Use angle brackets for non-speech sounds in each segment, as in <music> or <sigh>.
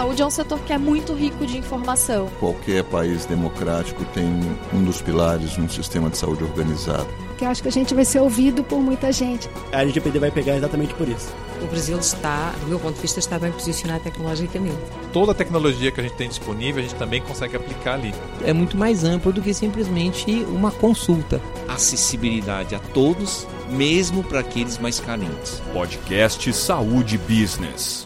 saúde é um setor que é muito rico de informação. Qualquer país democrático tem um dos pilares de um sistema de saúde organizado. Que eu acho que a gente vai ser ouvido por muita gente. A LGPD vai pegar exatamente por isso. O Brasil está, do meu ponto de vista, está bem posicionado tecnologicamente. Toda a tecnologia que a gente tem disponível, a gente também consegue aplicar ali. É muito mais amplo do que simplesmente uma consulta. Acessibilidade a todos, mesmo para aqueles mais carentes. Podcast Saúde Business.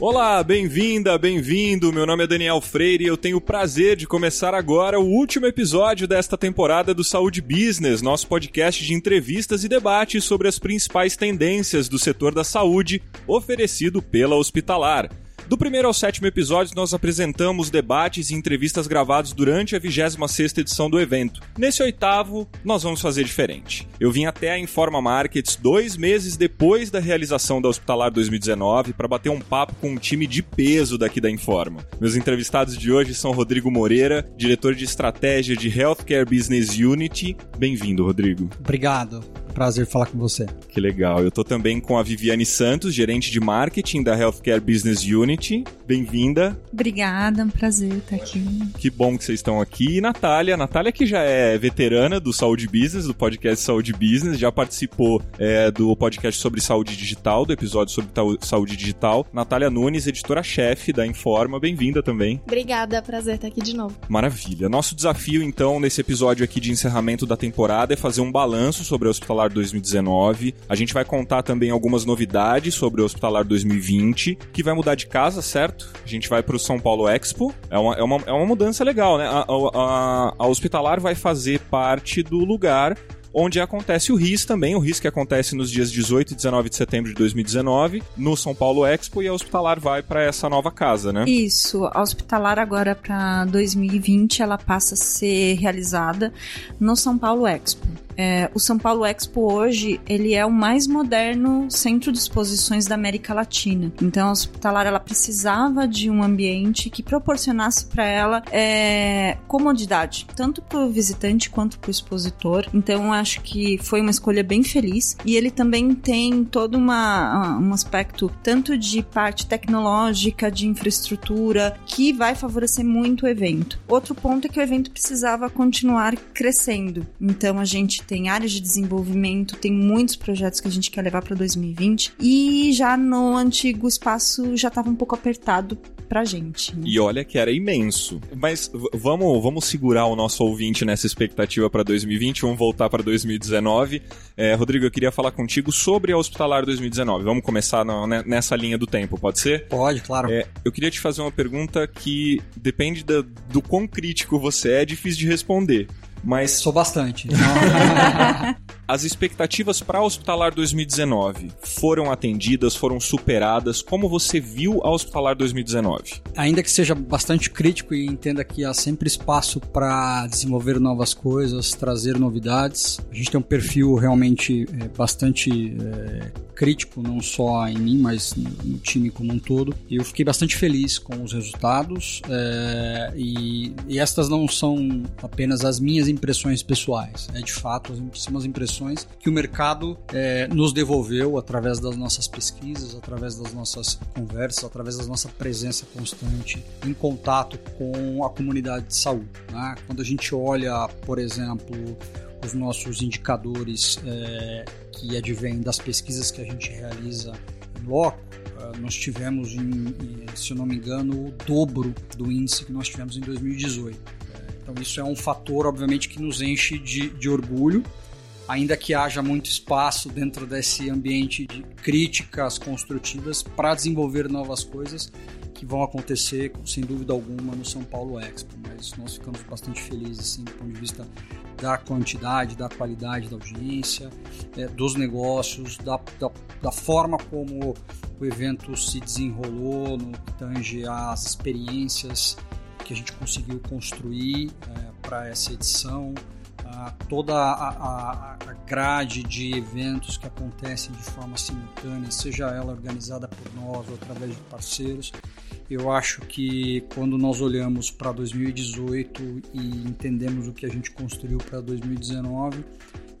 Olá, bem-vinda, bem-vindo. Meu nome é Daniel Freire e eu tenho o prazer de começar agora o último episódio desta temporada do Saúde Business, nosso podcast de entrevistas e debates sobre as principais tendências do setor da saúde, oferecido pela Hospitalar. Do primeiro ao sétimo episódio, nós apresentamos debates e entrevistas gravados durante a 26ª edição do evento. Nesse oitavo, nós vamos fazer diferente. Eu vim até a Informa Markets dois meses depois da realização da Hospitalar 2019 para bater um papo com um time de peso daqui da Informa. Meus entrevistados de hoje são Rodrigo Moreira, diretor de estratégia de Healthcare Business Unity. Bem-vindo, Rodrigo. Obrigado prazer falar com você. Que legal. Eu tô também com a Viviane Santos, gerente de marketing da Healthcare Business Unity. Bem-vinda. Obrigada, é um prazer estar aqui. Que bom que vocês estão aqui. E Natália, Natália que já é veterana do Saúde Business, do podcast Saúde Business, já participou é, do podcast sobre saúde digital, do episódio sobre saúde digital. Natália Nunes, editora-chefe da Informa, bem-vinda também. Obrigada, prazer estar aqui de novo. Maravilha. Nosso desafio, então, nesse episódio aqui de encerramento da temporada é fazer um balanço sobre a Hospitalar Hospitalar 2019. A gente vai contar também algumas novidades sobre o Hospitalar 2020, que vai mudar de casa, certo? A gente vai para o São Paulo Expo. É uma, é, uma, é uma mudança legal, né? A, a, a Hospitalar vai fazer parte do lugar onde acontece o RIS também, o RIS que acontece nos dias 18 e 19 de setembro de 2019, no São Paulo Expo, e a Hospitalar vai para essa nova casa, né? Isso, a Hospitalar agora para 2020 ela passa a ser realizada no São Paulo Expo. É, o São Paulo Expo hoje ele é o mais moderno centro de exposições da América Latina. Então a hospitalar ela precisava de um ambiente que proporcionasse para ela é, comodidade, tanto para o visitante quanto para o expositor. Então acho que foi uma escolha bem feliz e ele também tem todo uma, um aspecto tanto de parte tecnológica, de infraestrutura que vai favorecer muito o evento. Outro ponto é que o evento precisava continuar crescendo. Então a gente tem áreas de desenvolvimento, tem muitos projetos que a gente quer levar para 2020 e já no antigo espaço já estava um pouco apertado pra gente. Né? E olha que era imenso. Mas vamos, vamos segurar o nosso ouvinte nessa expectativa para 2020, vamos voltar para 2019. É, Rodrigo, eu queria falar contigo sobre a Hospitalar 2019. Vamos começar no, né, nessa linha do tempo, pode ser? Pode, claro. É, eu queria te fazer uma pergunta que depende da, do quão crítico você é, é difícil de responder. Mas. Sou bastante. <laughs> As expectativas para a Hospitalar 2019 foram atendidas, foram superadas? Como você viu a Hospitalar 2019? Ainda que seja bastante crítico e entenda que há sempre espaço para desenvolver novas coisas, trazer novidades, a gente tem um perfil realmente é, bastante é, crítico, não só em mim, mas no time como um todo. E eu fiquei bastante feliz com os resultados é, e, e estas não são apenas as minhas impressões pessoais, é de fato são as impressões que o mercado é, nos devolveu através das nossas pesquisas, através das nossas conversas, através da nossa presença constante em contato com a comunidade de saúde. Né? Quando a gente olha, por exemplo, os nossos indicadores é, que advêm das pesquisas que a gente realiza em loco, é, nós tivemos, em, se eu não me engano, o dobro do índice que nós tivemos em 2018. Então isso é um fator, obviamente, que nos enche de, de orgulho, ainda que haja muito espaço dentro desse ambiente de críticas construtivas para desenvolver novas coisas que vão acontecer, sem dúvida alguma, no São Paulo Expo. Mas nós ficamos bastante felizes, assim, do ponto de vista da quantidade, da qualidade da audiência, é, dos negócios, da, da, da, forma como o evento se desenrolou no que tange às experiências que a gente conseguiu construir é, para essa edição, a, toda a, a, a, grade de eventos que acontecem de forma simultânea, seja ela organizada por nós ou através de parceiros. Eu acho que quando nós olhamos para 2018 e entendemos o que a gente construiu para 2019,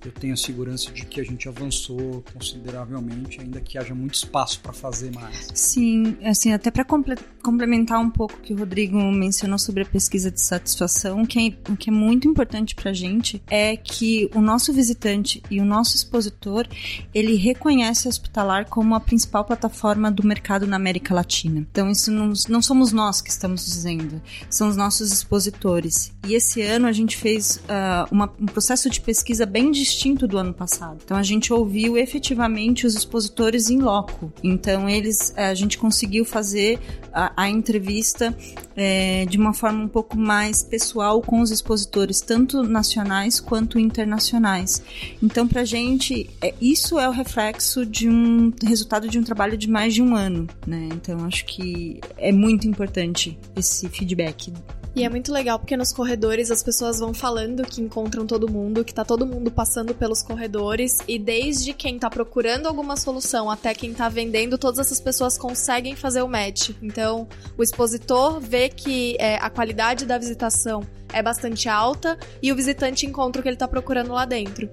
eu tenho a segurança de que a gente avançou consideravelmente, ainda que haja muito espaço para fazer mais. Sim, assim, até para complementar um pouco o que o Rodrigo mencionou sobre a pesquisa de satisfação, que é, o que é muito importante para a gente é que o nosso visitante e o nosso expositor, ele reconhece a Hospitalar como a principal plataforma do mercado na América Latina. Então, isso não, não somos nós que estamos dizendo, são os nossos expositores. E esse ano a gente fez uh, uma, um processo de pesquisa bem distinto do ano passado. Então, a gente ouviu efetivamente os expositores em loco. Então, eles, a gente conseguiu fazer a, a entrevista é, de uma forma um pouco mais pessoal com os expositores, tanto nacionais quanto internacionais. Então, para a gente, é, isso é o reflexo de um resultado de um trabalho de mais de um ano, né? Então, acho que é muito importante esse feedback e é muito legal porque nos corredores as pessoas vão falando que encontram todo mundo, que tá todo mundo passando pelos corredores e desde quem tá procurando alguma solução até quem tá vendendo, todas essas pessoas conseguem fazer o match. Então, o expositor vê que é, a qualidade da visitação é bastante alta e o visitante encontra o que ele tá procurando lá dentro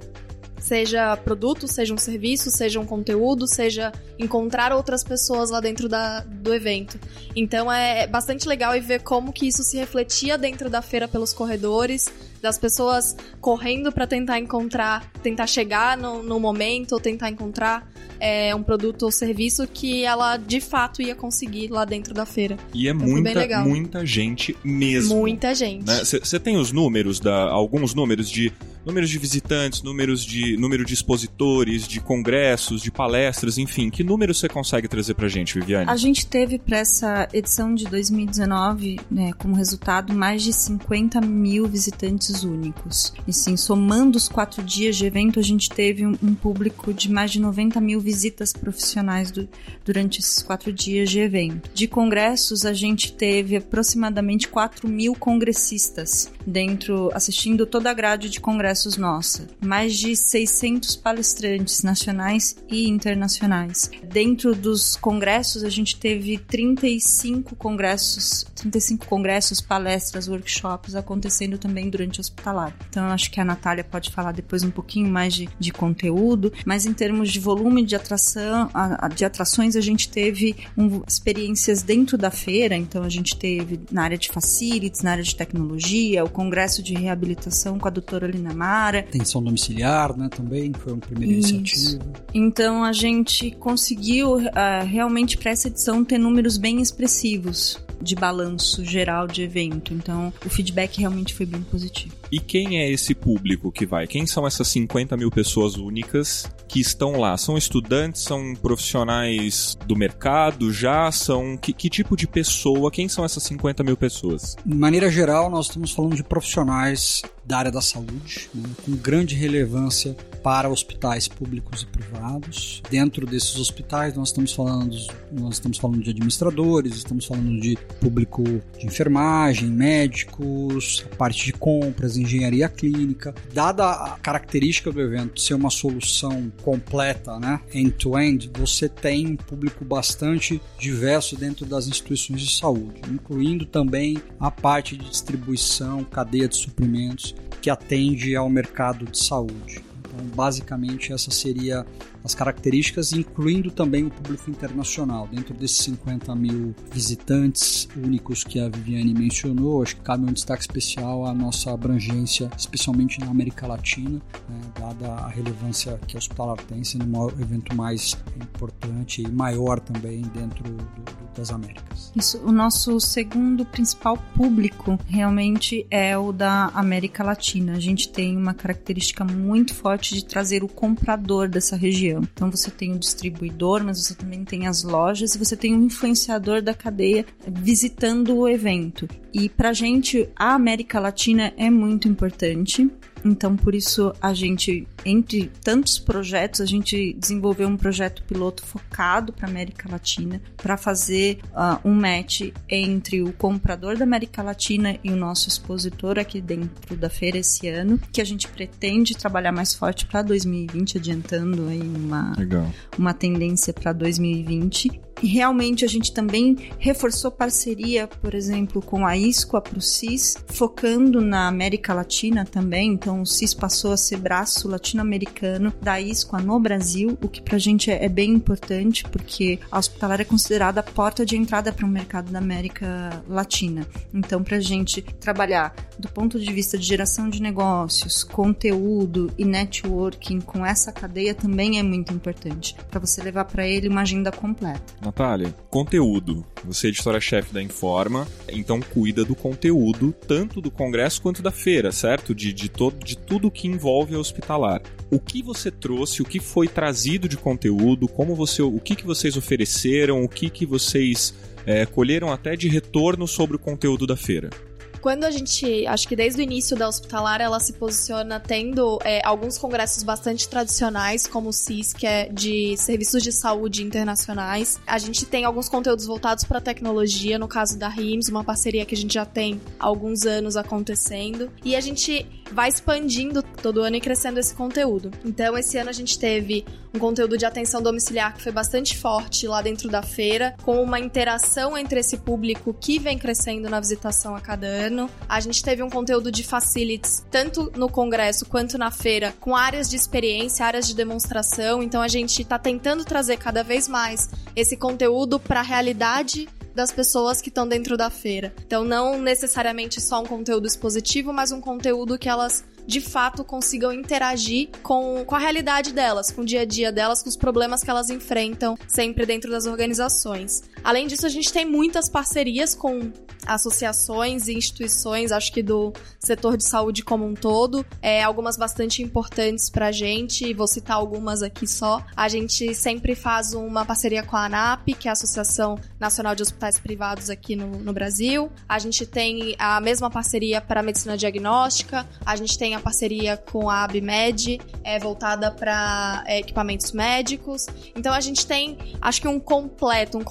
seja produto, seja um serviço, seja um conteúdo, seja encontrar outras pessoas lá dentro da, do evento. Então é bastante legal e ver como que isso se refletia dentro da feira pelos corredores, das pessoas correndo para tentar encontrar, tentar chegar no, no momento ou tentar encontrar é, um produto ou serviço que ela de fato ia conseguir lá dentro da feira. E é então, muita, muita gente mesmo. Muita gente. Você né? tem os números, da, alguns números de números de visitantes, números de número de expositores, de congressos, de palestras, enfim. Que números você consegue trazer pra gente, Viviane? A gente teve para essa edição de 2019, né, como resultado, mais de 50 mil visitantes únicos. E sim, somando os quatro dias de evento, a gente teve um, um público de mais de 90 mil visitas profissionais do, durante esses quatro dias de evento. De congressos, a gente teve aproximadamente 4 mil congressistas dentro, assistindo toda a grade de congressos congressos nossa, mais de 600 palestrantes nacionais e internacionais. Dentro dos congressos, a gente teve 35 congressos, 35 congressos, palestras, workshops acontecendo também durante o hospitalar. Então, eu acho que a Natália pode falar depois um pouquinho mais de, de conteúdo, mas em termos de volume de atração, de atrações, a gente teve um, experiências dentro da feira, então a gente teve na área de facilities, na área de tecnologia, o congresso de reabilitação com a doutora Lina Mara. Atenção domiciliar, né, também, foi uma primeira Isso. iniciativa. Então a gente conseguiu uh, realmente para essa edição ter números bem expressivos de balanço geral de evento. Então, o feedback realmente foi bem positivo. E quem é esse público que vai? Quem são essas 50 mil pessoas únicas que estão lá? São estudantes? São profissionais do mercado? Já são. Que, que tipo de pessoa? Quem são essas 50 mil pessoas? De maneira geral, nós estamos falando de profissionais da área da saúde, né, com grande relevância para hospitais públicos e privados. Dentro desses hospitais, nós estamos falando, nós estamos falando de administradores, estamos falando de público de enfermagem, médicos, parte de compras, engenharia clínica. Dada a característica do evento ser uma solução completa, né, end-to-end, -end, você tem um público bastante diverso dentro das instituições de saúde, incluindo também a parte de distribuição, cadeia de suprimentos que atende ao mercado de saúde. Então, basicamente, essa seria as características, incluindo também o público internacional. Dentro desses 50 mil visitantes únicos que a Viviane mencionou, acho que cabe um destaque especial à nossa abrangência, especialmente na América Latina, né, dada a relevância que a Hospitalar tem, sendo um evento mais importante e maior também dentro do, do, das Américas. Isso, o nosso segundo principal público realmente é o da América Latina. A gente tem uma característica muito forte de trazer o comprador dessa região. Então você tem o distribuidor, mas você também tem as lojas e você tem o influenciador da cadeia visitando o evento. E para gente, a América Latina é muito importante. Então, por isso, a gente, entre tantos projetos, a gente desenvolveu um projeto piloto focado para América Latina, para fazer uh, um match entre o comprador da América Latina e o nosso expositor aqui dentro da feira esse ano, que a gente pretende trabalhar mais forte para 2020, adiantando aí uma, uma tendência para 2020 realmente a gente também reforçou parceria, por exemplo, com a ISCO, a ProCis, focando na América Latina também. Então, o CIS passou a ser braço latino-americano da ISCO no Brasil, o que pra gente é, é bem importante, porque a hospitalar é considerada a porta de entrada para o mercado da América Latina. Então, pra gente trabalhar do ponto de vista de geração de negócios, conteúdo e networking com essa cadeia também é muito importante, para você levar para ele uma agenda completa. Natália, conteúdo. Você é editora-chefe da Informa, então cuida do conteúdo tanto do congresso quanto da feira, certo? De, de, todo, de tudo que envolve a hospitalar. O que você trouxe, o que foi trazido de conteúdo, como você, o que, que vocês ofereceram, o que, que vocês é, colheram até de retorno sobre o conteúdo da feira? Quando a gente, acho que desde o início da hospitalar, ela se posiciona tendo é, alguns congressos bastante tradicionais, como o CIS, que é de serviços de saúde internacionais. A gente tem alguns conteúdos voltados para tecnologia, no caso da RIMS, uma parceria que a gente já tem há alguns anos acontecendo. E a gente vai expandindo todo ano e crescendo esse conteúdo. Então, esse ano a gente teve um conteúdo de atenção domiciliar que foi bastante forte lá dentro da feira, com uma interação entre esse público que vem crescendo na visitação a cada ano. A gente teve um conteúdo de facilities, tanto no congresso quanto na feira, com áreas de experiência, áreas de demonstração. Então, a gente está tentando trazer cada vez mais esse conteúdo para a realidade das pessoas que estão dentro da feira. Então, não necessariamente só um conteúdo expositivo, mas um conteúdo que elas de fato consigam interagir com, com a realidade delas, com o dia a dia delas, com os problemas que elas enfrentam sempre dentro das organizações. Além disso, a gente tem muitas parcerias com associações e instituições, acho que do setor de saúde como um todo, é, algumas bastante importantes pra gente, vou citar algumas aqui só. A gente sempre faz uma parceria com a ANAP, que é a Associação Nacional de Hospitais Privados aqui no, no Brasil. A gente tem a mesma parceria para a medicina diagnóstica, a gente tem a parceria com a ABMed, é, voltada para é, equipamentos médicos. Então a gente tem, acho que um completo, um,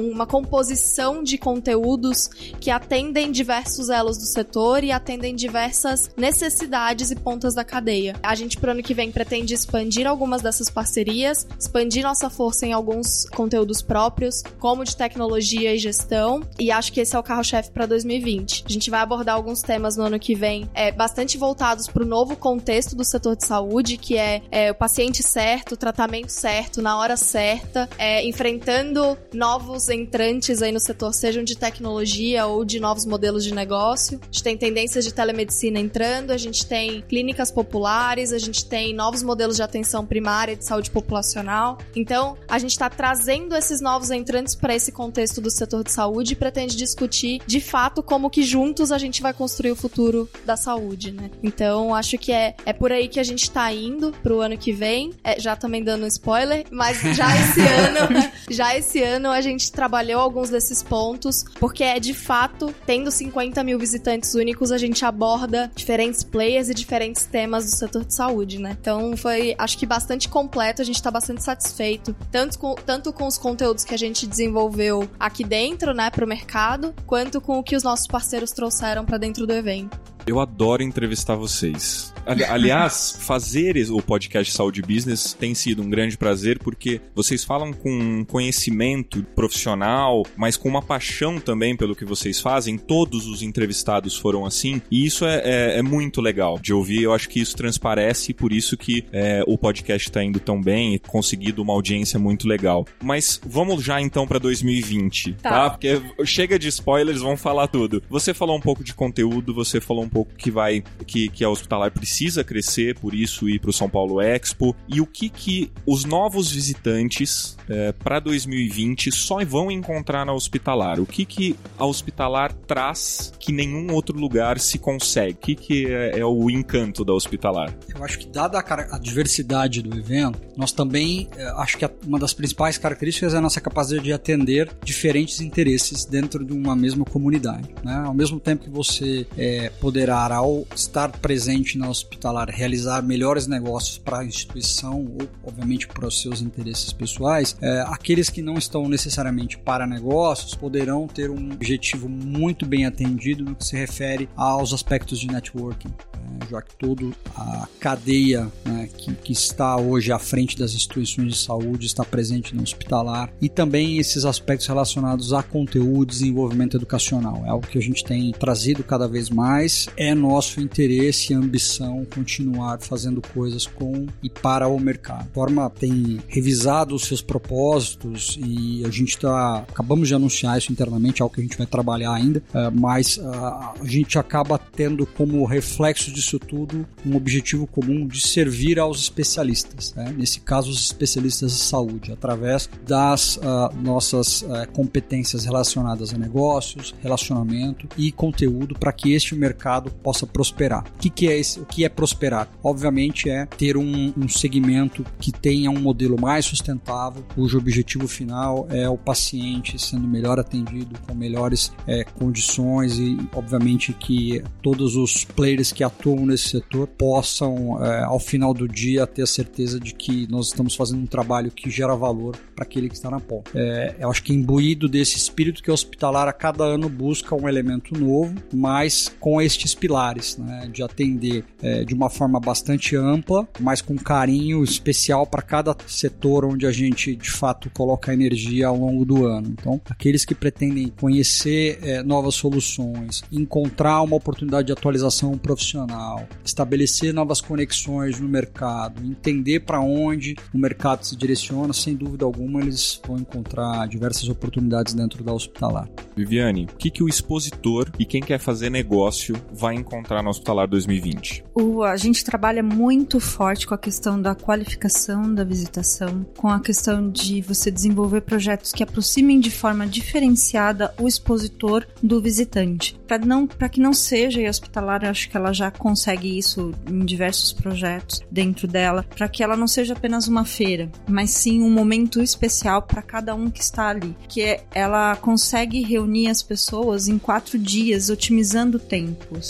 uma composição de conteúdos que atendem diversos elos do setor e atendem diversas necessidades e pontas da cadeia. A gente, pro ano que vem, pretende expandir algumas dessas parcerias, expandir nossa força em alguns conteúdos próprios, como de tecnologia e gestão, e acho que esse é o carro-chefe para 2020. A gente vai abordar alguns temas no ano que vem, é, bastante voltados para o novo contexto do setor de saúde, que é, é, o paciente certo, o tratamento certo, na hora certa, é, enfrentando novos entrantes aí no setor, sejam de tecnologia ou de novos modelos de negócio. A gente tem tendências de telemedicina entrando, a gente tem clínicas populares, a gente tem novos modelos de atenção primária de saúde populacional. Então, a gente está trazendo esses novos entrantes para esse contexto do setor de saúde e pretende discutir de fato como que juntos a gente vai construir o futuro da saúde, né? Então, acho que é, é por aí que a gente está indo pro ano que vem. É, já também dando um spoiler, mas já esse <laughs> ano, já esse ano a gente trabalhou alguns desses pontos, porque é de fato, tendo 50 mil visitantes únicos, a gente aborda diferentes players e diferentes temas do setor de saúde, né? Então foi, acho que bastante completo, a gente tá bastante satisfeito, tanto com, tanto com os conteúdos que a gente desenvolveu aqui dentro, né, pro mercado, quanto com o que os nossos parceiros trouxeram para dentro do evento. Eu adoro entrevistar vocês. <laughs> Aliás, fazer o podcast Saúde Business tem sido um grande prazer porque vocês falam com conhecimento profissional, mas com uma paixão também pelo que vocês fazem. Todos os entrevistados foram assim e isso é, é, é muito legal de ouvir. Eu acho que isso transparece e por isso que é, o podcast está indo tão bem e conseguido uma audiência muito legal. Mas vamos já então para 2020, tá. tá? Porque chega de spoilers, vamos falar tudo. Você falou um pouco de conteúdo, você falou um pouco que vai que, que a hospitalar precisa crescer, por isso ir para o São Paulo Expo e o que que os novos visitantes é, para 2020 só vão encontrar na hospitalar. O que que a hospitalar traz que nenhum outro lugar se consegue? O que que é, é o encanto da hospitalar? Eu acho que dada a, a diversidade do evento, nós também é, acho que a, uma das principais características é a nossa capacidade de atender diferentes interesses dentro de uma mesma comunidade. Né? Ao mesmo tempo que você é, poder poderá, ao estar presente na hospitalar, realizar melhores negócios para a instituição ou, obviamente, para os seus interesses pessoais, é, aqueles que não estão necessariamente para negócios poderão ter um objetivo muito bem atendido no que se refere aos aspectos de networking. né, já que toda a cadeia né, que, que está hoje à frente das instituições de saúde está presente no hospitalar e também esses aspectos relacionados a conteúdo, desenvolvimento educacional. É algo que a gente tem trazido cada vez mais. É nosso interesse e ambição continuar fazendo coisas com e para o mercado. A forma tem revisado os seus propósitos e a gente está acabamos de anunciar isso internamente, é algo que a gente vai trabalhar ainda, uh, mas uh, a gente acaba tendo como reflexo disso tudo um objetivo comum de servir aos especialistas, né? nesse caso os especialistas de saúde, através das uh, nossas competências relacionadas a negócios, relacionamento e conteúdo para que este mercado possa prosperar. O que, que é esse, o que é prosperar? Obviamente é ter um, um segmento que tenha um modelo mais sustentável, cujo objetivo final é o paciente sendo melhor atendido, com melhores é, condições e, obviamente, que todos os players que atuam nesse setor possam, é, ao final do dia, ter a certeza de que nós estamos fazendo um trabalho que gera valor para aquele que está na ponta. É, eu acho que imbuído desse espírito que o hospitalar a cada ano busca um elemento novo, mas com estes pilares, né, de atender é, de uma forma bastante ampla, mas com carinho especial para cada setor onde a gente de fato coloca energia ao longo do ano. Então, aqueles que pretendem conhecer é, novas soluções, encontrar uma oportunidade de atualização profissional, estabelecer novas conexões no mercado, entender para onde o mercado se direciona, sem dúvida alguma eles vão encontrar diversas oportunidades dentro da hospitalar. Viviane, o que, que o expositor e quem quer fazer negócio vai encontrar no Hospitalar 2020? O, a gente trabalha muito forte com a questão da qualificação da visitação, com a questão de você desenvolver projetos que aproximem de forma diferenciada o expositor do visitante. Para não, para que não seja, e a hospitalar acho que ela já consegue isso em diversos projetos dentro dela, para que ela não seja apenas uma feira, mas sim um momento especial para cada um que está ali, que é, ela consegue reunir as pessoas em quatro dias, otimizando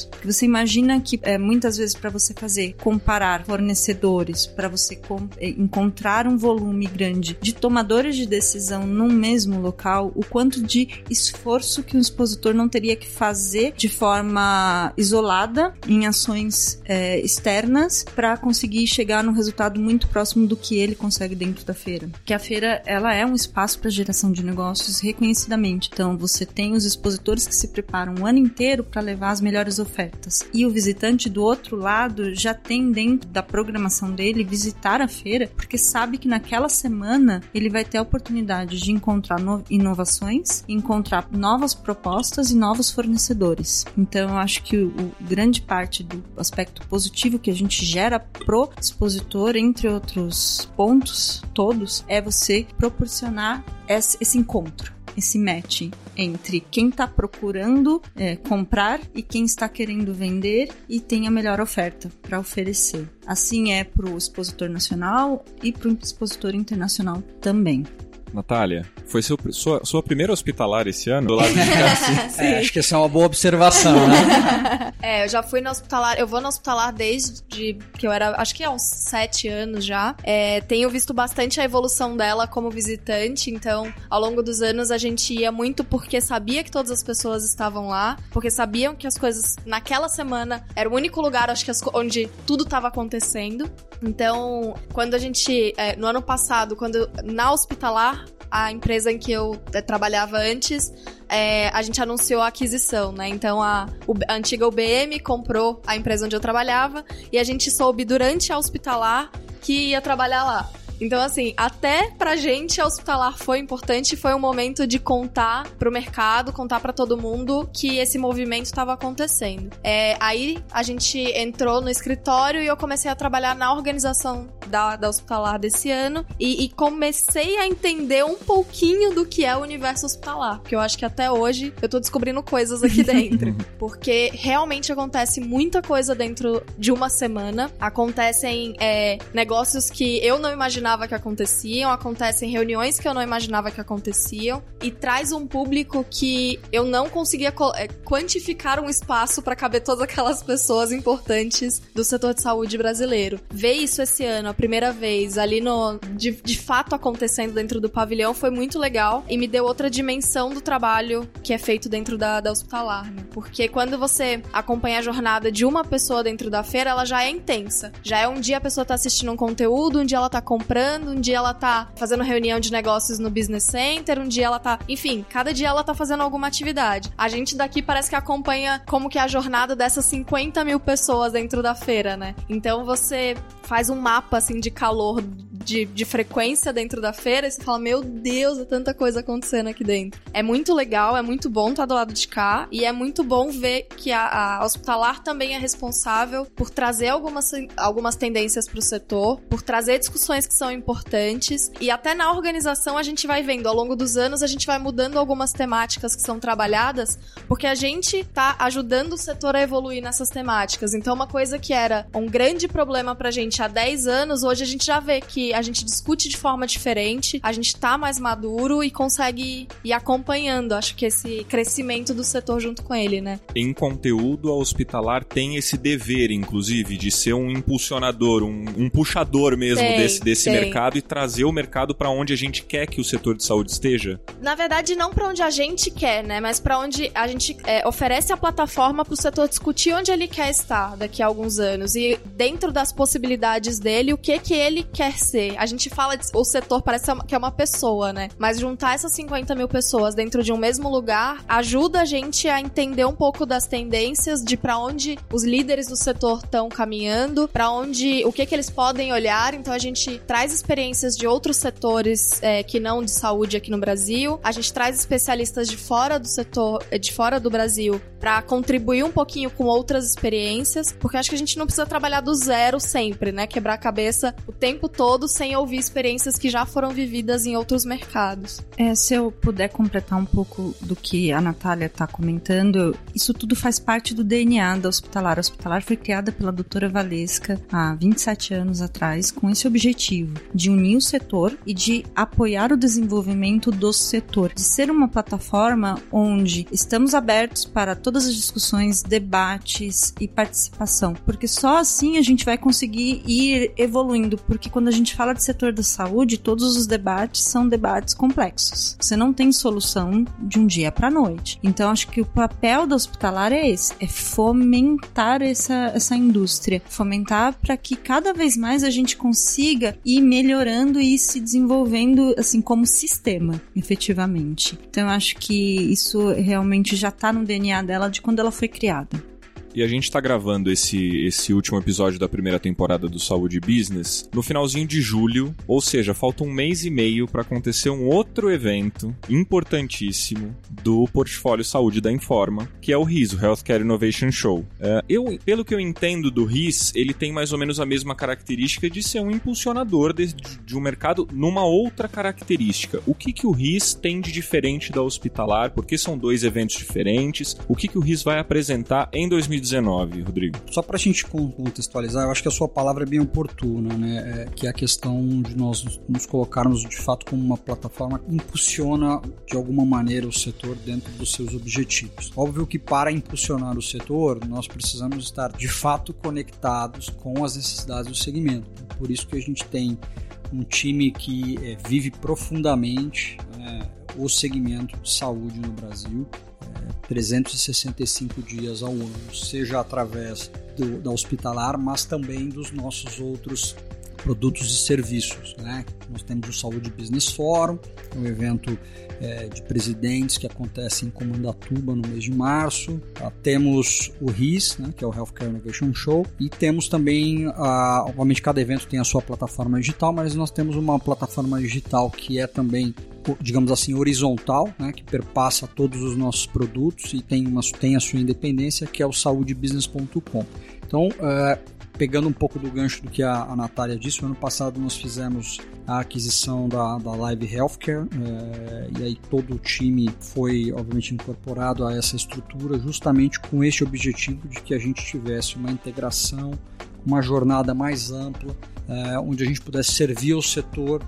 tempos. Porque você imagina que é, muitas vezes para você fazer comparar fornecedores, para você é, encontrar um volume grande de tomadores de decisão num mesmo local, o quanto de esforço que um expositor não teria que fazer de forma isolada em ações é, externas para conseguir chegar num resultado muito próximo do que ele consegue dentro da feira. Que a feira ela é um espaço para geração de negócios reconhecidamente. Então você tem os expositores que se preparam o ano inteiro para levar as melhores ofertas e o visitante do outro lado já tem dentro da programação dele visitar a feira porque sabe que naquela semana ele vai ter a oportunidade de encontrar inovações, encontrar novas propostas e novos fornecedores. Então, eu acho que o, o grande parte do aspecto positivo que a gente gera pro expositor, entre outros pontos todos, é você proporcionar esse, esse encontro esse match entre quem está procurando é, comprar e quem está querendo vender e tem a melhor oferta para oferecer. Assim é para o expositor nacional e para o expositor internacional também. Natália, foi seu, sua, sua primeira hospitalar esse ano? Do lado de cá, <laughs> é, acho que essa é uma boa observação, né? <laughs> é, eu já fui na hospitalar, eu vou na hospitalar desde que eu era, acho que há uns sete anos já. É, tenho visto bastante a evolução dela como visitante, então ao longo dos anos a gente ia muito porque sabia que todas as pessoas estavam lá, porque sabiam que as coisas naquela semana era o único lugar, acho que as, onde tudo estava acontecendo. Então, quando a gente, é, no ano passado, quando na hospitalar a empresa em que eu é, trabalhava antes, é, a gente anunciou a aquisição, né? Então a, a, antiga UBM comprou a empresa onde eu trabalhava e a gente soube durante a hospitalar que ia trabalhar lá. Então, assim, até pra gente a hospitalar foi importante, foi um momento de contar pro mercado, contar para todo mundo que esse movimento estava acontecendo. É, aí a gente entrou no escritório e eu comecei a trabalhar na organização da, da hospitalar desse ano e, e comecei a entender um pouquinho do que é o universo hospitalar, porque eu acho que até hoje eu tô descobrindo coisas aqui dentro. <laughs> porque realmente acontece muita coisa dentro de uma semana. Acontecem é, negócios que eu não imaginava imaginava que aconteciam, acontecem reuniões que eu não imaginava que aconteciam e traz um público que eu não conseguia é, quantificar um espaço para caber todas aquelas pessoas importantes do setor de saúde brasileiro. Ver isso esse ano, a primeira vez, ali no de, de fato acontecendo dentro do pavilhão foi muito legal e me deu outra dimensão do trabalho que é feito dentro da, da hospitalar, né? Porque quando você acompanha a jornada de uma pessoa dentro da feira, ela já é intensa. Já é um dia a pessoa tá assistindo um conteúdo, um dia ela tá comprando, um dia ela tá fazendo reunião de negócios no business center, um dia ela tá. Enfim, cada dia ela tá fazendo alguma atividade. A gente daqui parece que acompanha como que é a jornada dessas 50 mil pessoas dentro da feira, né? Então você faz um mapa assim de calor de, de frequência dentro da feira e você fala, meu Deus, é tanta coisa acontecendo aqui dentro. É muito legal, é muito bom estar do lado de cá e é muito bom ver que a, a hospitalar também é responsável por trazer algumas, algumas tendências para o setor, por trazer discussões que são importantes e até na organização a gente vai vendo, ao longo dos anos a gente vai mudando algumas temáticas que são trabalhadas, porque a gente tá ajudando o setor a evoluir nessas temáticas. Então uma coisa que era um grande problema pra gente há 10 anos, hoje a gente já vê que a gente discute de forma diferente, a gente tá mais maduro e consegue ir acompanhando, acho que esse crescimento do setor junto com ele, né? Em conteúdo, a hospitalar tem esse dever, inclusive, de ser um impulsionador, um, um puxador mesmo tem, desse, desse mercado e trazer o mercado para onde a gente quer que o setor de saúde esteja? Na verdade, não para onde a gente quer, né? Mas para onde a gente é, oferece a plataforma para o setor discutir onde ele quer estar daqui a alguns anos e dentro das possibilidades dele, o que que ele quer ser. A gente fala, de, o setor parece que é uma pessoa, né? Mas juntar essas 50 mil pessoas dentro de um mesmo lugar ajuda a gente a entender um pouco das tendências de para onde os líderes do setor estão caminhando, para onde, o que que eles podem olhar. Então a gente traz experiências de outros setores é, que não de saúde aqui no Brasil. A gente traz especialistas de fora do setor, de fora do Brasil, para contribuir um pouquinho com outras experiências, porque acho que a gente não precisa trabalhar do zero sempre, né? Quebrar a cabeça o tempo todo sem ouvir experiências que já foram vividas em outros mercados. É, se eu puder completar um pouco do que a Natália está comentando, isso tudo faz parte do DNA da Hospitalar. A Hospitalar foi criada pela doutora Valesca há 27 anos atrás com esse objetivo de unir o setor e de apoiar o desenvolvimento do setor, de ser uma plataforma onde estamos abertos para todas as discussões, debates e participação, porque só assim a gente vai conseguir ir evoluindo, porque quando a gente fala de setor da saúde, todos os debates são debates complexos. Você não tem solução de um dia para noite. Então, acho que o papel da hospitalar é esse: é fomentar essa, essa indústria, fomentar para que cada vez mais a gente consiga ir melhorando e se desenvolvendo assim como sistema, efetivamente. Então, eu acho que isso realmente já está no DNA dela de quando ela foi criada. E a gente está gravando esse, esse último episódio da primeira temporada do Saúde Business no finalzinho de julho, ou seja, falta um mês e meio para acontecer um outro evento importantíssimo do portfólio saúde da Informa, que é o RIS, o Healthcare Innovation Show. Uh, eu, pelo que eu entendo do RIS, ele tem mais ou menos a mesma característica de ser um impulsionador de, de um mercado numa outra característica. O que, que o RIS tem de diferente da hospitalar? Porque são dois eventos diferentes? O que, que o RIS vai apresentar em 2019? 2019, Rodrigo? Só para a gente contextualizar, eu acho que a sua palavra é bem oportuna, né? É, que é a questão de nós nos colocarmos de fato como uma plataforma que impulsiona de alguma maneira o setor dentro dos seus objetivos. Óbvio que para impulsionar o setor, nós precisamos estar de fato conectados com as necessidades do segmento. Por isso que a gente tem um time que é, vive profundamente é, o segmento de saúde no Brasil 365 dias ao ano, seja através do, da hospitalar, mas também dos nossos outros produtos e serviços. Né? Nós temos o Saúde Business Forum, um evento é, de presidentes que acontece em Comandatuba no mês de março. Tá? Temos o RIS, né, que é o Healthcare Innovation Show, e temos também, a, obviamente, cada evento tem a sua plataforma digital, mas nós temos uma plataforma digital que é também digamos assim, horizontal, né, que perpassa todos os nossos produtos e tem, uma, tem a sua independência, que é o saudebusiness.com. Então, uh, pegando um pouco do gancho do que a, a Natália disse, no ano passado nós fizemos a aquisição da, da Live Healthcare é, e aí todo o time foi obviamente incorporado a essa estrutura justamente com este objetivo de que a gente tivesse uma integração, uma jornada mais ampla é, onde a gente pudesse servir o setor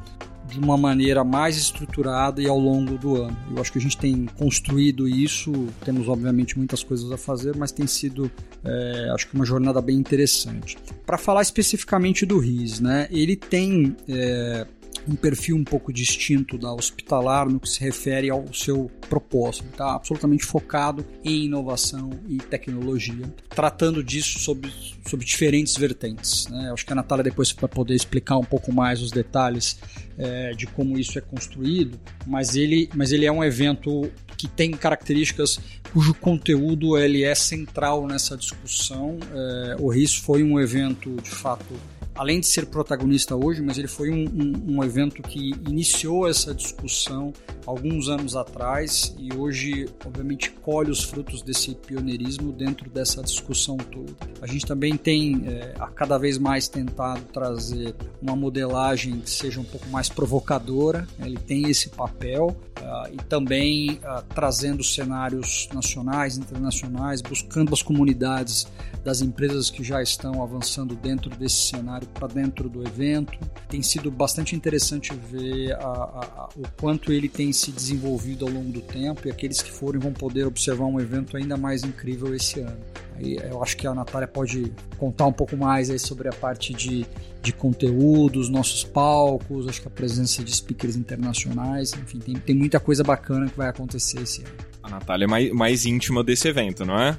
de uma maneira mais estruturada e ao longo do ano. Eu acho que a gente tem construído isso, temos obviamente muitas coisas a fazer, mas tem sido, é, acho que uma jornada bem interessante. Para falar especificamente do RIS, né, ele tem é, um perfil um pouco distinto da hospitalar no que se refere ao seu propósito. Está absolutamente focado em inovação e tecnologia, tratando disso sob, sob diferentes vertentes. Né? Acho que a Natália depois vai poder explicar um pouco mais os detalhes é, de como isso é construído, mas ele, mas ele é um evento que tem características cujo conteúdo ele é central nessa discussão. É, o RIS foi um evento de fato além de ser protagonista hoje, mas ele foi um, um, um, evento que iniciou essa discussão alguns anos atrás e hoje, obviamente, colhe os frutos desse pioneirismo dentro dessa discussão toda. A gente também tem é, a cada vez mais tentado trazer uma modelagem que seja um pouco mais provocadora, né? ele tem esse papel uh, e também uh, trazendo cenários nacionais, internacionais, buscando as comunidades das empresas que já estão avançando dentro desse cenário para dentro do evento. Tem sido bastante interessante ver a, a, a, o quanto ele tem se desenvolvido ao longo do tempo e aqueles que forem vão poder observar um evento ainda mais incrível esse ano. Aí eu acho que a Natália pode contar um pouco mais aí sobre a parte de, de conteúdos, nossos palcos, acho que a presença de speakers internacionais, enfim, tem, tem muita coisa bacana que vai acontecer esse ano. A Natália é mais, mais íntima desse evento, não é?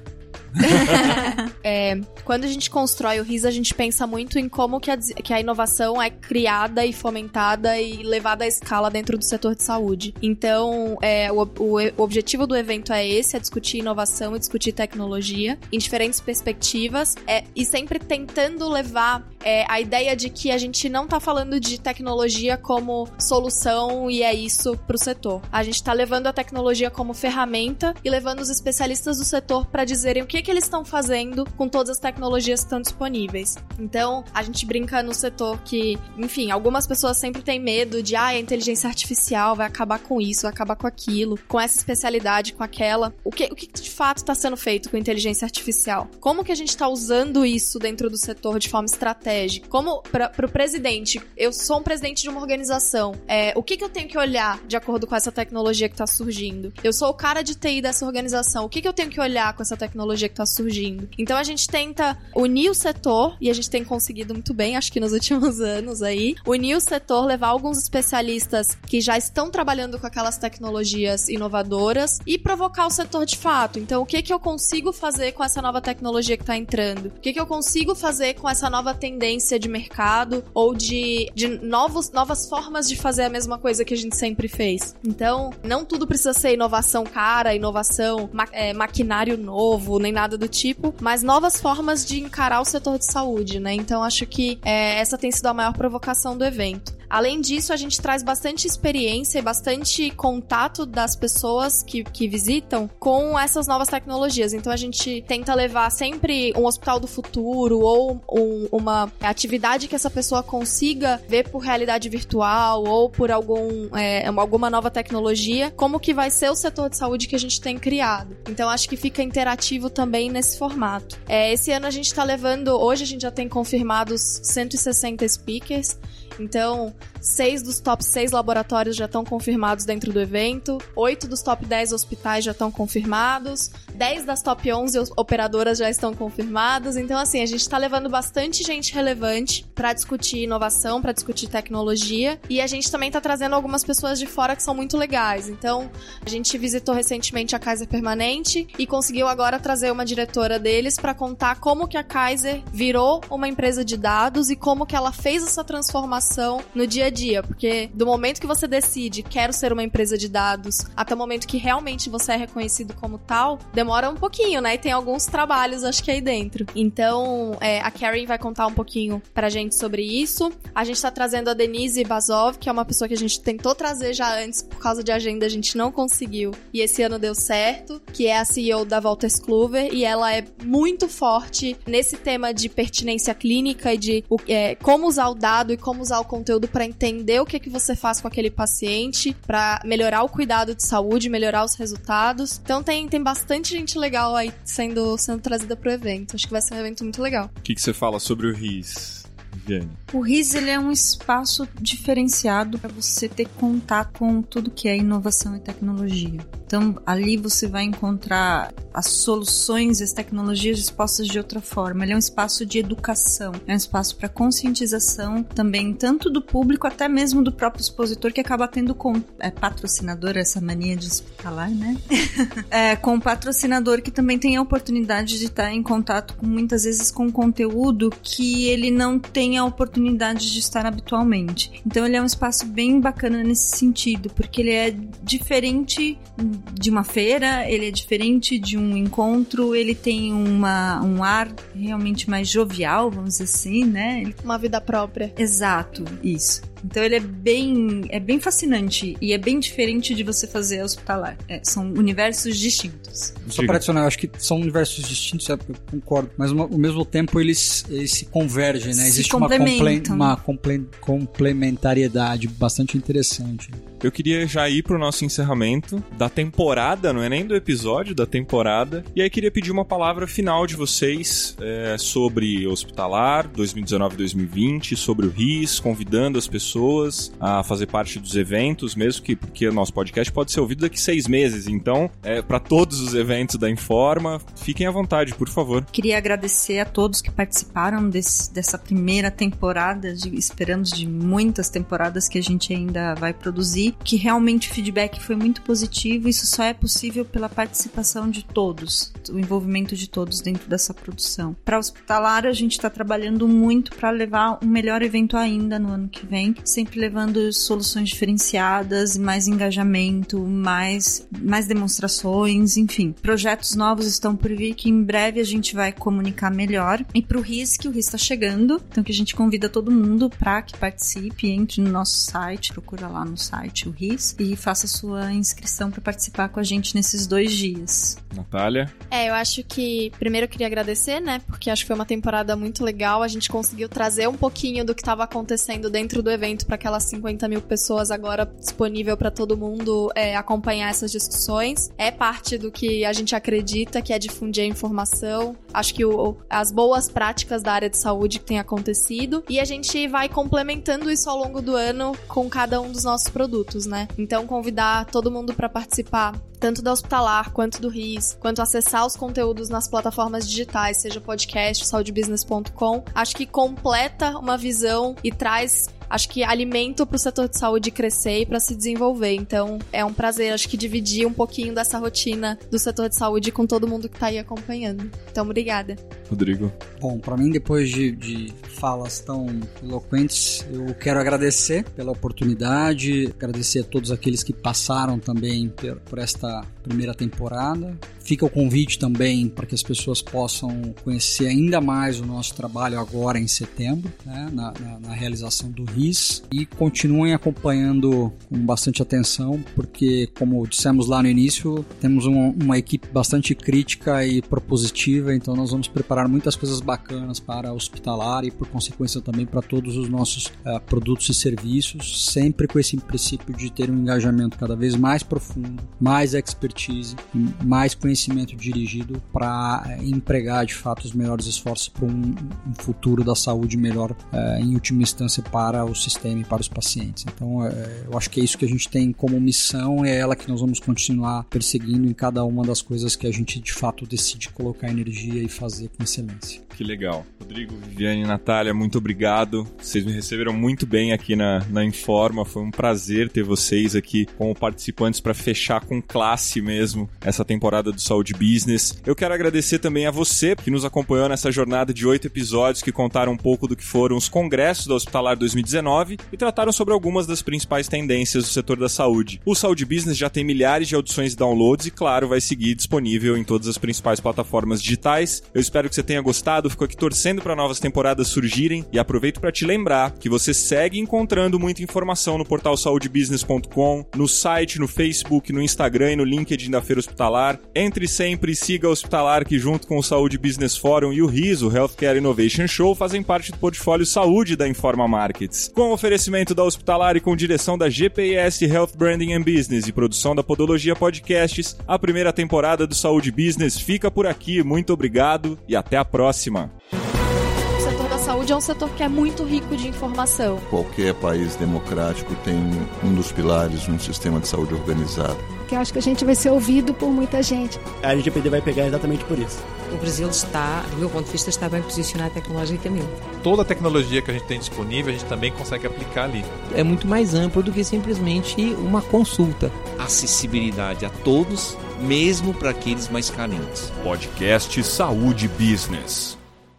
<laughs> é, quando a gente constrói o RIS, a gente pensa muito em como que a, que a inovação é criada e fomentada e levada à escala dentro do setor de saúde. Então, é, o, o, o objetivo do evento é esse, é discutir inovação e discutir tecnologia em diferentes perspectivas é, e sempre tentando levar é, a ideia de que a gente não está falando de tecnologia como solução e é isso para o setor. A gente está levando a tecnologia como ferramenta e levando os especialistas do setor para dizerem o que que eles estão fazendo com todas as tecnologias que estão disponíveis. Então, a gente brinca no setor que, enfim, algumas pessoas sempre têm medo de, ah, a inteligência artificial vai acabar com isso, vai acabar com aquilo, com essa especialidade, com aquela. O que, o que de fato está sendo feito com inteligência artificial? Como que a gente está usando isso dentro do setor de forma estratégica? Como, para o presidente, eu sou um presidente de uma organização, é, o que, que eu tenho que olhar de acordo com essa tecnologia que está surgindo? Eu sou o cara de TI dessa organização, o que, que eu tenho que olhar com essa tecnologia que tá surgindo. Então a gente tenta unir o setor, e a gente tem conseguido muito bem, acho que nos <laughs> últimos anos aí, unir o setor, levar alguns especialistas que já estão trabalhando com aquelas tecnologias inovadoras e provocar o setor de fato. Então, o que que eu consigo fazer com essa nova tecnologia que tá entrando? O que que eu consigo fazer com essa nova tendência de mercado ou de, de novos, novas formas de fazer a mesma coisa que a gente sempre fez? Então, não tudo precisa ser inovação cara, inovação, ma é, maquinário novo, nem nada nada do tipo, mas novas formas de encarar o setor de saúde, né? Então acho que é, essa tem sido a maior provocação do evento. Além disso, a gente traz bastante experiência e bastante contato das pessoas que, que visitam com essas novas tecnologias. Então a gente tenta levar sempre um hospital do futuro ou um, uma atividade que essa pessoa consiga ver por realidade virtual ou por algum, é, alguma nova tecnologia, como que vai ser o setor de saúde que a gente tem criado. Então acho que fica interativo também nesse formato. É, esse ano a gente está levando, hoje a gente já tem confirmados 160 speakers. Então, seis dos top seis laboratórios já estão confirmados dentro do evento, oito dos top 10 hospitais já estão confirmados, 10 das top 11 operadoras já estão confirmadas. Então, assim, a gente está levando bastante gente relevante para discutir inovação, para discutir tecnologia, e a gente também está trazendo algumas pessoas de fora que são muito legais. Então, a gente visitou recentemente a Kaiser Permanente e conseguiu agora trazer uma diretora deles para contar como que a Kaiser virou uma empresa de dados e como que ela fez essa transformação no dia a dia, porque do momento que você decide quero ser uma empresa de dados até o momento que realmente você é reconhecido como tal, demora um pouquinho, né? E tem alguns trabalhos, acho que aí dentro. Então, é, a Karen vai contar um pouquinho pra gente sobre isso. A gente tá trazendo a Denise Bazov, que é uma pessoa que a gente tentou trazer já antes, por causa de agenda a gente não conseguiu. E esse ano deu certo, que é a CEO da Walters Kluwer, e ela é muito forte nesse tema de pertinência clínica e de é, como usar o dado e como usar o conteúdo para entender o que, que você faz com aquele paciente, para melhorar o cuidado de saúde, melhorar os resultados. Então tem, tem bastante gente legal aí sendo, sendo trazida pro evento. Acho que vai ser um evento muito legal. O que, que você fala sobre o RIS? Viviane? O RIS ele é um espaço diferenciado para você ter contato com tudo que é inovação e tecnologia. Então, ali você vai encontrar as soluções as tecnologias expostas de outra forma. Ele é um espaço de educação, é um espaço para conscientização também, tanto do público até mesmo do próprio expositor, que acaba tendo com, é, patrocinador, essa mania de falar, né? <laughs> é, com o patrocinador que também tem a oportunidade de estar em contato com muitas vezes com conteúdo que ele não tem a oportunidade de estar habitualmente. Então ele é um espaço bem bacana nesse sentido, porque ele é diferente de uma feira, ele é diferente de um encontro, ele tem uma, um ar realmente mais jovial, vamos dizer assim, né? Uma vida própria. Exato, isso. Então ele é bem, é bem fascinante e é bem diferente de você fazer hospitalar. É, são universos distintos. Só para adicionar, acho que são universos distintos, eu concordo, mas ao mesmo tempo eles, eles se convergem, né? Se Existe uma, comple uma comple complementariedade bastante interessante. Eu queria já ir pro nosso encerramento da temporada, não é nem do episódio, da temporada. E aí queria pedir uma palavra final de vocês é, sobre hospitalar 2019-2020, sobre o RIS, convidando as pessoas a fazer parte dos eventos, mesmo que porque o nosso podcast pode ser ouvido daqui seis meses. Então, é, para todos os eventos da Informa, fiquem à vontade, por favor. Queria agradecer a todos que participaram desse, dessa primeira temporada, de, esperamos de muitas temporadas que a gente ainda vai produzir que realmente o feedback foi muito positivo. Isso só é possível pela participação de todos, o envolvimento de todos dentro dessa produção. Para hospitalar, a gente está trabalhando muito para levar um melhor evento ainda no ano que vem, sempre levando soluções diferenciadas, mais engajamento, mais, mais demonstrações, enfim. Projetos novos estão por vir que em breve a gente vai comunicar melhor. E para o RIS, que o RIS está chegando, então que a gente convida todo mundo para que participe, entre no nosso site, procura lá no site o RIS e faça sua inscrição para participar com a gente nesses dois dias. Natália? É, eu acho que primeiro eu queria agradecer, né? Porque acho que foi uma temporada muito legal. A gente conseguiu trazer um pouquinho do que estava acontecendo dentro do evento para aquelas 50 mil pessoas agora disponível para todo mundo é, acompanhar essas discussões. É parte do que a gente acredita, que é difundir a informação. Acho que o, as boas práticas da área de saúde que tem acontecido. E a gente vai complementando isso ao longo do ano com cada um dos nossos produtos né? Então convidar todo mundo para participar, tanto da Hospitalar quanto do RIS, quanto acessar os conteúdos nas plataformas digitais, seja podcast, saudebusiness.com, acho que completa uma visão e traz acho que alimento para o setor de saúde crescer e para se desenvolver. Então, é um prazer, acho que dividir um pouquinho dessa rotina do setor de saúde com todo mundo que está aí acompanhando. Então, obrigada. Rodrigo. Bom, para mim, depois de, de falas tão eloquentes, eu quero agradecer pela oportunidade, agradecer a todos aqueles que passaram também por, por esta primeira temporada. Fica o convite também para que as pessoas possam conhecer ainda mais o nosso trabalho agora em setembro, né, na, na, na realização do RIS, e continuem acompanhando com bastante atenção, porque, como dissemos lá no início, temos um, uma equipe bastante crítica e propositiva, então nós vamos preparar muitas coisas bacanas para hospitalar e, por consequência, também para todos os nossos uh, produtos e serviços, sempre com esse princípio de ter um engajamento cada vez mais profundo, mais expertise, mais conhecimento dirigido para é, empregar de fato os melhores esforços para um, futuro da saúde melhor, é, em última instância, para o sistema e para os pacientes. Então, é, eu acho que é isso que a gente tem como missão, é ela que nós vamos continuar perseguindo em cada uma das coisas que a gente de fato decide colocar energia e fazer com excelência. Que legal. Rodrigo, Viviane e Natália, muito obrigado. Vocês me receberam muito bem aqui na, na Informa. Foi um prazer ter vocês aqui como participantes para fechar com classe mesmo essa temporada do Saúde Business. Eu quero agradecer também a você que nos acompanhou nessa jornada de oito episódios que contaram um pouco do que foram os congressos da Hospitalar 2019 e trataram sobre algumas das principais tendências do setor da saúde. O Saúde Business já tem milhares de audições e downloads e, claro, vai seguir disponível em todas as principais plataformas digitais. Eu espero que você tenha gostado fico aqui torcendo para novas temporadas surgirem e aproveito para te lembrar que você segue encontrando muita informação no portal saudebusiness.com, no site, no Facebook, no Instagram e no LinkedIn da Feira Hospitalar. Entre sempre e siga a Hospitalar que junto com o Saúde Business Forum e o RISO Healthcare Innovation Show fazem parte do portfólio Saúde da Informa Markets. Com oferecimento da Hospitalar e com direção da GPS Health Branding and Business e produção da Podologia Podcasts, a primeira temporada do Saúde Business fica por aqui. Muito obrigado e até a próxima. Saúde é um setor que é muito rico de informação. Qualquer país democrático tem um dos pilares um sistema de saúde organizado. Que eu acho que a gente vai ser ouvido por muita gente. A LGPD vai pegar exatamente por isso. O Brasil está, do meu ponto de vista, está bem posicionado tecnologicamente. Toda a tecnologia que a gente tem disponível, a gente também consegue aplicar ali. É muito mais amplo do que simplesmente uma consulta. Acessibilidade a todos, mesmo para aqueles mais carentes. Podcast Saúde Business.